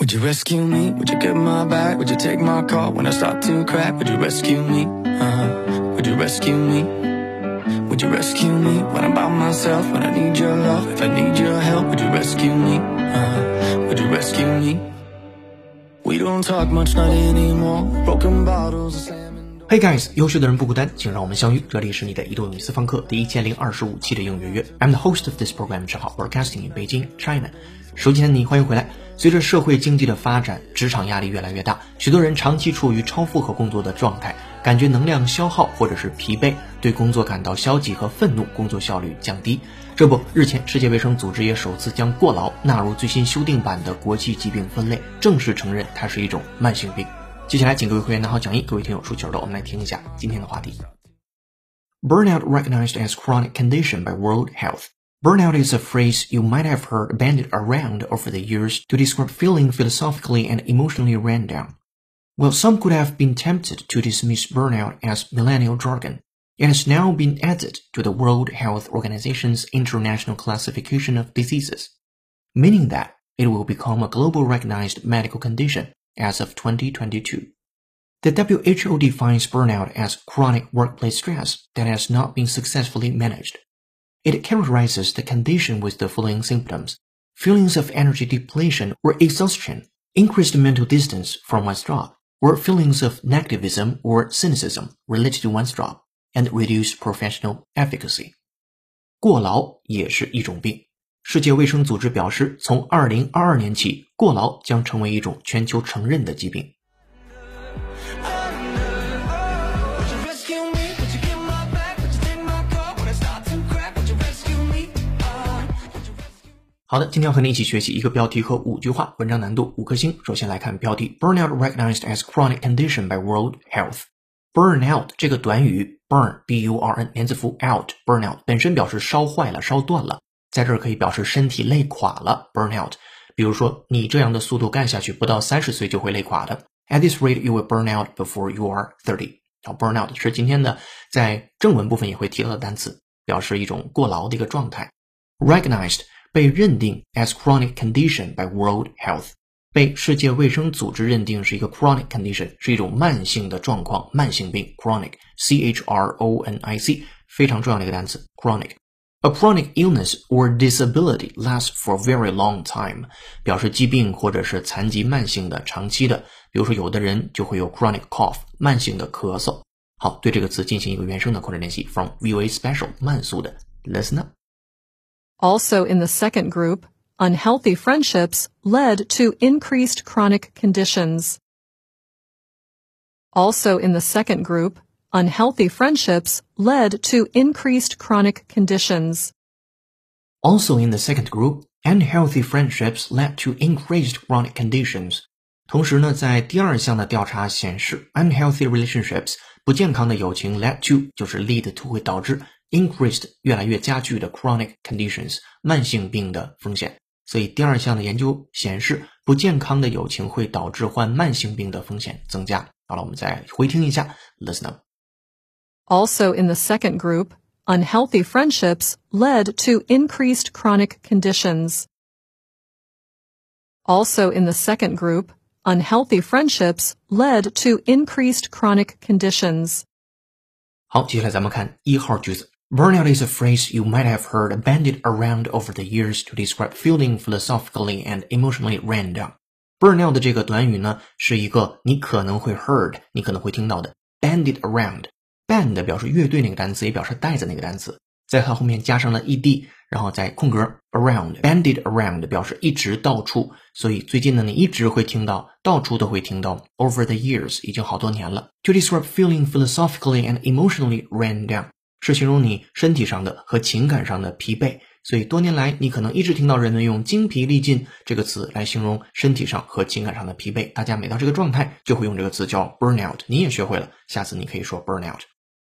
Would you rescue me? Would you get my back? Would you take my call when I start to crack? Would you rescue me? Uh, would you rescue me? Would you rescue me when I'm by myself? When I need your love, if I need your help, would you rescue me? Uh, would you rescue me? We don't talk much, not anymore. Broken bottles and slamming. Hey guys，优秀的人不孤单，请让我们相遇。这里是你的移动隐私房课第一千零二十五期的应月月。I'm the host of this program，正好 broadcasting in Beijing, China。手机前的你，欢迎回来。 随着社会经济的发展，职场压力越来越大，许多人长期处于超负荷工作的状态，感觉能量消耗或者是疲惫，对工作感到消极和愤怒，工作效率降低。这不，日前世界卫生组织也首次将过劳纳入最新修订版的国际疾病分类，正式承认它是一种慢性病。接下来，请各位会员拿好讲义，各位听友竖起耳朵，我们来听一下今天的话题：Burnout recognized as chronic condition by World Health。Burnout is a phrase you might have heard bandied around over the years to describe feeling philosophically and emotionally ran down. Well, some could have been tempted to dismiss burnout as millennial jargon. It has now been added to the World Health Organization's International Classification of Diseases, meaning that it will become a global recognized medical condition as of 2022. The WHO defines burnout as chronic workplace stress that has not been successfully managed. It characterizes the condition with the following symptoms feelings of energy depletion or exhaustion, increased mental distance from one's job, or feelings of negativism or cynicism related to one's job, and reduced professional efficacy. 过劳也是一种病。世界卫生组织表示，从2022年起，过劳将成为一种全球承认的疾病。 好的，今天要和你一起学习一个标题和五句话，文章难度五颗星。首先来看标题：Burnout recognized as chronic condition by World Health。Burnout 这个短语，burn b u r n 连字符 out，burnout 本身表示烧坏了、烧断了，在这儿可以表示身体累垮了。Burnout，比如说你这样的速度干下去，不到三十岁就会累垮的。At this rate, you will burn out before you are thirty。好，burnout 是今天的在正文部分也会提到的单词，表示一种过劳的一个状态。Recognized。被认定 as chronic condition by World Health，被世界卫生组织认定是一个 chronic condition，是一种慢性的状况、慢性病 chronic，c h r o n i c，非常重要的一个单词 chronic。A chronic illness or disability lasts for a very long time，表示疾病或者是残疾慢性的、长期的。比如说，有的人就会有 chronic cough，慢性的咳嗽。好，对这个词进行一个原声的扩展练习，from VOA Special 慢速的 listen up。 Also in the second group, unhealthy friendships led to increased chronic conditions. Also in the second group, unhealthy friendships led to increased chronic conditions. Also in the second group, unhealthy friendships led to increased chronic conditions. 同时呢，在第二项的调查显示，unhealthy relationships 不健康的友情 led to 就是 lead to 会导致 increased 越来越加剧的 chronic conditions 慢性病的风险。所以第二项的研究显示，不健康的友情会导致患慢性病的风险增加。好了，我们再回听一下，listen up。Also in the second group, unhealthy friendships led to increased chronic conditions. Also in the second group, unhealthy friendships led to increased chronic conditions. 好，接下来咱们看一号句子。 Burnout is a phrase you might have heard bandied around over the years to describe feeling philosophically and emotionally ran down. Burnout 这个短语呢，是一个你可能会 heard，你可能会听到的 bandied around。band 表示乐队那个单词，也表示袋子那个单词，在它后面加上了 ed，然后在空格 around，bandied around 表示一直到处，所以最近呢，你一直会听到，到处都会听到。Over the years 已经好多年了。To describe feeling philosophically and emotionally ran down 是形容你身体上的和情感上的疲惫。所以多年来，你可能一直听到人们用精疲力尽这个词来形容身体上和情感上的疲惫。大家每到这个状态，就会用这个词叫 burnout。你也学会了，下次你可以说 burnout。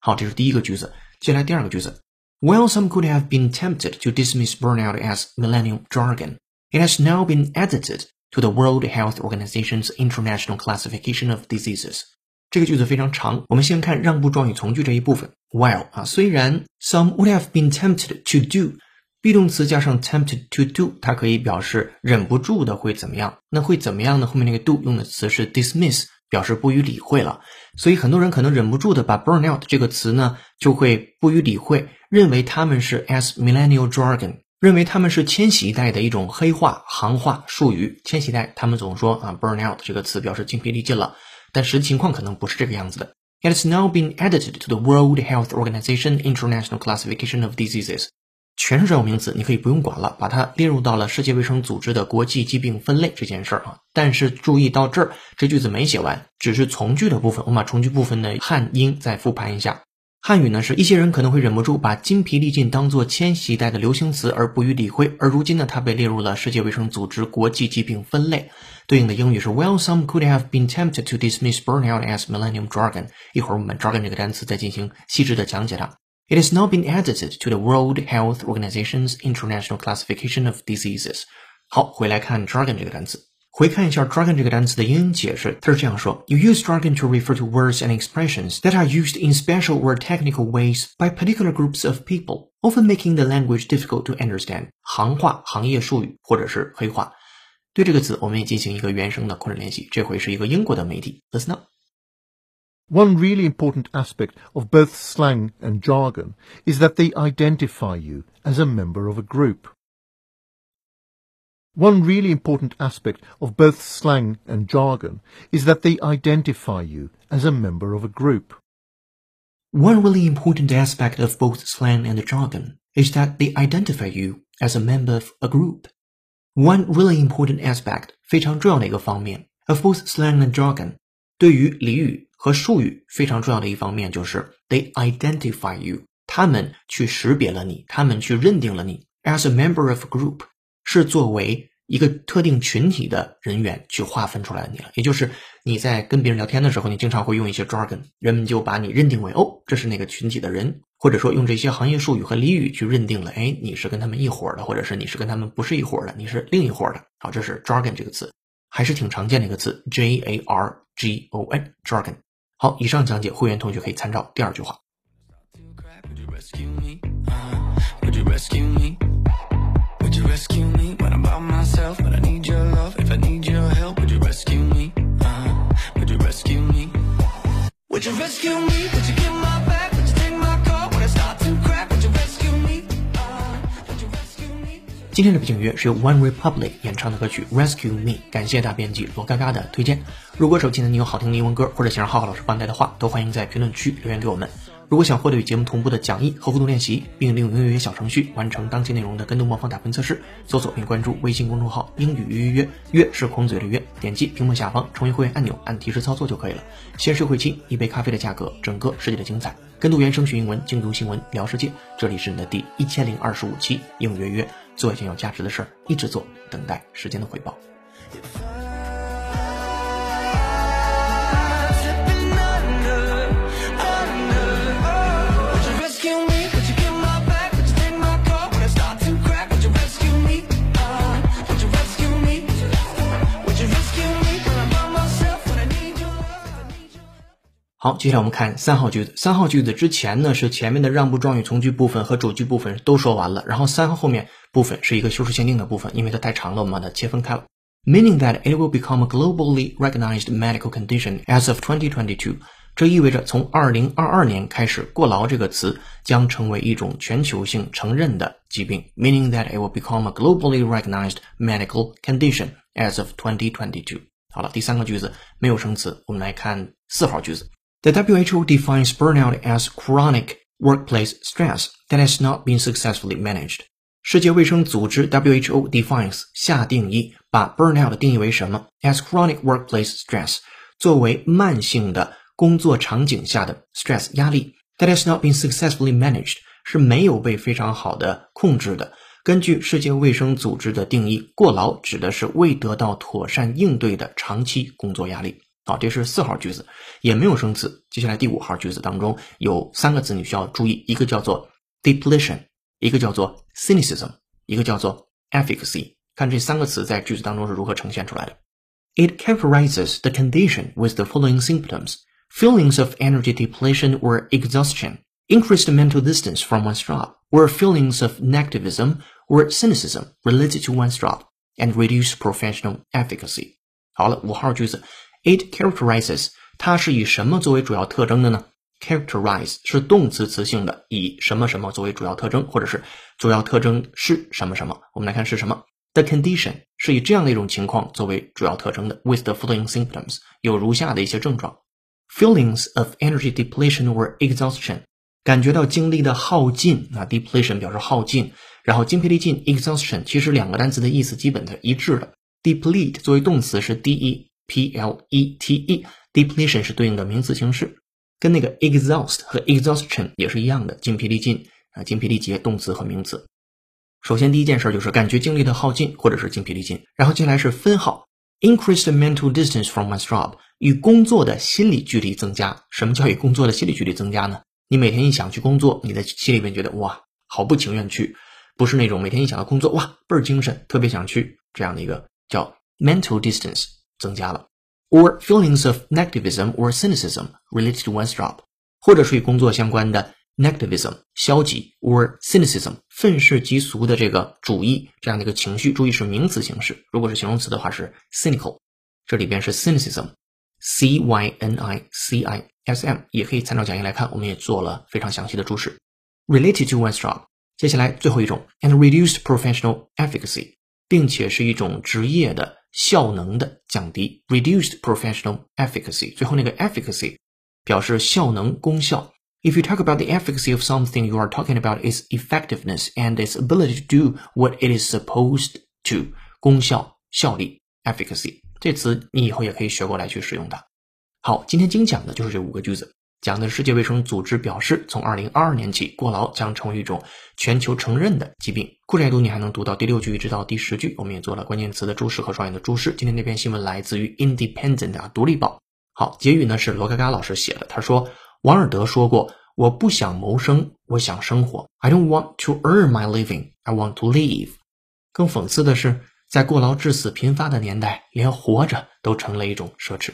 好，这是第一个句子。接下来第二个句子。While some could have been tempted to dismiss burnout as millennial jargon, it has now been edited to the World Health Organization's International Classification of Diseases。这个句子非常长，我们先看让步状语从句这一部分。While 啊，虽然 some would have been tempted to do be 动词加上 tempted to do，它可以表示忍不住的会怎么样？那会怎么样呢？后面那个 do 用的词是 dismiss，表示不予理会了。所以很多人可能忍不住的把 burn out 这个词呢，就会不予理会，认为他们是 as millennial jargon，认为他们是千禧一代的一种黑话、行话、术语。千禧代他们总说啊，burn out 这个词表示精疲力尽了，但实际情况可能不是这个样子的。It has now been added to the World Health Organization International Classification of Diseases。全是专有名词，你可以不用管了，把它列入到了世界卫生组织的国际疾病分类这件事儿啊。但是注意到这儿，这句子没写完，只是从句的部分。我们把从句部分的汉英再复盘一下。汉语呢是一些人可能会忍不住把精疲力尽当做千禧代的流行词而不予理会，而如今呢它被列入了世界卫生组织国际疾病分类。对应的英语是 While some could have been tempted to dismiss burnout as millennium jargon，一会儿我们 jargon 这个单词再进行细致的讲解它。It has now been added to the World Health Organization's International Classification of Diseases。好，回来看 jargon 这个单词，回看一下 jargon 这个单词的英语解释，它是这样说：You use jargon to refer to words and expressions that are used in special or technical ways by particular groups of people, often making the language difficult to understand。行话、行业术语或者是黑话。 对这个词，我们也进行一个原声的扩展练习。这回是一个英国的媒体，Listen up。One really important aspect of both slang and jargon is that they identify you as a member of a group. One really important aspect of both slang and jargon is that they identify you as a member of a group. One really important aspect of both slang and jargon is that they identify you as a member of a group. One really important aspect 非常重要的一个方面 of both slang and jargon 对于俚语和术语非常重要的一方面就是 they identify you，他们去识别了你，他们去认定了你 as a member of a group，是作为一个特定群体的人员去划分出来的你了。也就是你在跟别人聊天的时候，你经常会用一些 jargon，人们就把你认定为哦，这是那个群体的人，或者说用这些行业术语和俚语去认定了，哎，你是跟他们一伙的，或者是你是跟他们不是一伙的，你是另一伙的。好，这是 jargon 这个词，还是挺常见的一个词，j a r g o n jargon。好，以上讲解会员同学可以参照第二句话。今天的背景乐是由 One Republic 演唱的歌曲 Rescue Me，感谢大编辑罗嘎嘎的推荐。如果手机呢你有好听的英文歌，或者想让浩浩老师帮带的话，都欢迎在评论区留言给我们。如果想获得与节目同步的讲义和互动练习，并利用英语约小程序完成当期内容的跟读模仿打分测试，搜索并关注微信公众号“英语约约约”，约是空嘴的约，点击屏幕下方成为会员按钮，按提示操作就可以了。先试会期，一杯咖啡的价格，整个世界的精彩。跟读原声学英文，精读新闻聊世界。这里是你的第一千零二十五期英语约约。做一件有价值的事儿，一直做，等待时间的回报。好，接下来我们看三号句子。三号句子之前呢是前面的让步状语从句部分和主句部分都说完了，然后三号后面部分是一个修饰限定的部分，因为它太长了，我们把它切分开了。Meaning that it will become a globally recognized medical condition as of 2022，这意味着从二零二二年开始，过劳这个词将成为一种全球性承认的疾病。Meaning that it will become a globally recognized medical condition as of 2022。好了，第三个句子没有生词，我们来看四号句子。The WHO defines burnout as chronic workplace stress that has not been successfully managed. 世界卫生组织 WHO defines 下定义，把 burnout 定义为什么？as chronic workplace stress 作为慢性的工作场景下的 stress 压力，that has not been successfully managed 是没有被非常好的控制的。根据世界卫生组织的定义，过劳指的是未得到妥善应对的长期工作压力。好，这是四号句子，也没有生词。接下来第五号句子当中有三个字你需要注意，一个叫做 depletion，一个叫做 cynicism，一个叫做 efficacy。看这三个词在句子当中是如何呈现出来的。It characterizes the condition with the following symptoms: feelings of energy depletion or exhaustion, increased mental distance from one's job, or feelings of negativism or cynicism related to one's job and reduce professional efficacy。好了，五号句子 ，it characterizes，它是以什么作为主要特征的呢？characterize 是动词词性的，以什么什么作为主要特征，或者是主要特征是什么什么。我们来看是什么？The condition 是以这样的一种情况作为主要特征的，with the following symptoms 有如下的一些症状：feelings of energy depletion or exhaustion，感觉到精力的耗尽啊，depletion 表示耗尽，然后精疲力尽，exhaustion 其实两个单词的意思基本的一致的。deplete 作为动词是 d e p l e t e，depletion 是对应的名词形式，跟那个 exhaust 和 exhaustion 也是一样的，精疲力尽啊，精疲力竭，动词和名词。首先第一件事就是感觉精力的耗尽或者是精疲力尽，然后接下来是分号，increased mental distance from one's job，与工作的心理距离增加。什么叫与工作的心理距离增加呢？你每天一想去工作，你的心里面觉得哇，好不情愿去，不是那种每天一想到工作哇倍儿精神，特别想去这样的一个。叫 mental distance 增加了，or feelings of negativism or cynicism related to one's job，或者是与工作相关的 negativism 消极 or cynicism 愤世嫉俗的这个主义这样的一个情绪。注意是名词形式，如果是形容词的话是 cynical，这里边是 cynicism，c y n i c i s m，也可以参照讲义来看，我们也做了非常详细的注释。related to one's job，接下来最后一种 and reduced professional efficacy。并且是一种职业的 效能的降低，reduced professional efficacy。最后那个 efficacy 表示效能、功效。If you talk about the efficacy of something, you are talking about its effectiveness and its ability to do what it is supposed to。功效、效力，efficacy 这词你以后也可以学过来去使用它。好，今天精讲的就是这五个句子。 讲的世界卫生组织表示，从二零二二年起，过劳将成为一种全球承认的疾病。故事阅读你还能读到第六句一直到第十句，我们也做了关键词的注释和双眼的注释。今天这篇新闻来自于 Independent 啊，独立报。好，结语呢是罗嘎嘎老师写的，他说：“王尔德说过，我不想谋生，我想生活。I don't want to earn my living, I want to live。”更讽刺的是，在过劳致死频发的年代，连活着都成了一种奢侈。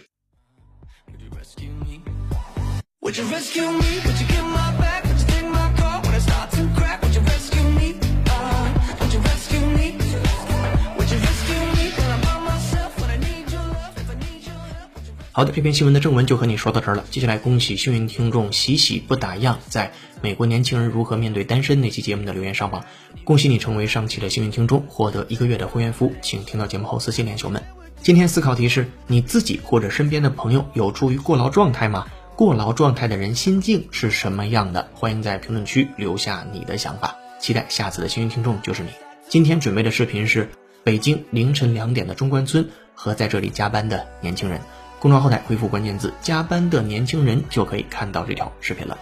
好的，这篇新闻的正文就和你说到这儿了。接下来，恭喜幸运听众喜喜不打烊，在美国年轻人如何面对单身那期节目的留言上榜，恭喜你成为上期的幸运听众，获得一个月的会员服务，请听到节目后私信连球们。今天思考题是：你自己或者身边的朋友有处于过劳状态吗？过劳状态的人心境是什么样的？欢迎在评论区留下你的想法，期待下次的幸运听众就是你。今天准备的视频是北京凌晨两点的中关村和在这里加班的年轻人。公众号后台回复关键字“加班的年轻人”就可以看到这条视频了。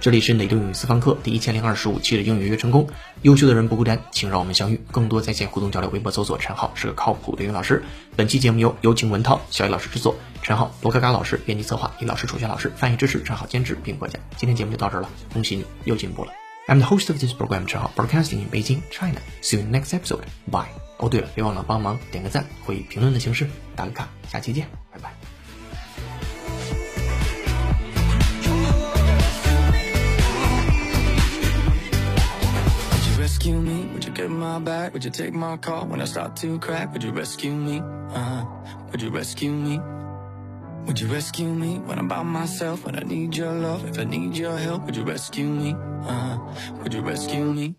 这里是雷东英语私房课第一千零二十五期的英语约成功。优秀的人不孤单，请让我们相遇。更多在线互动交流，微博搜索陈浩是个靠谱的英语老师。本期节目由有请文涛、小雨老师制作，陈浩、罗嘎嘎老师编辑策划，李老师、楚轩老师翻译支持，陈浩监制并播讲。今天节目就到这儿了，恭喜你又进步了。I'm the host of this program，陈浩，broadcasting in Beijing, China. See you next episode. Bye. 哦，对了，别忘了帮忙点个赞或以评论的形式打个卡。下期见，拜拜。Rescue me? Would you get my back? Would you take my call when I start to crack? Would you rescue me? Uh, would you rescue me? Would you rescue me when I'm by myself? When I need your love, if I need your help, would you rescue me? Uh, would you rescue me?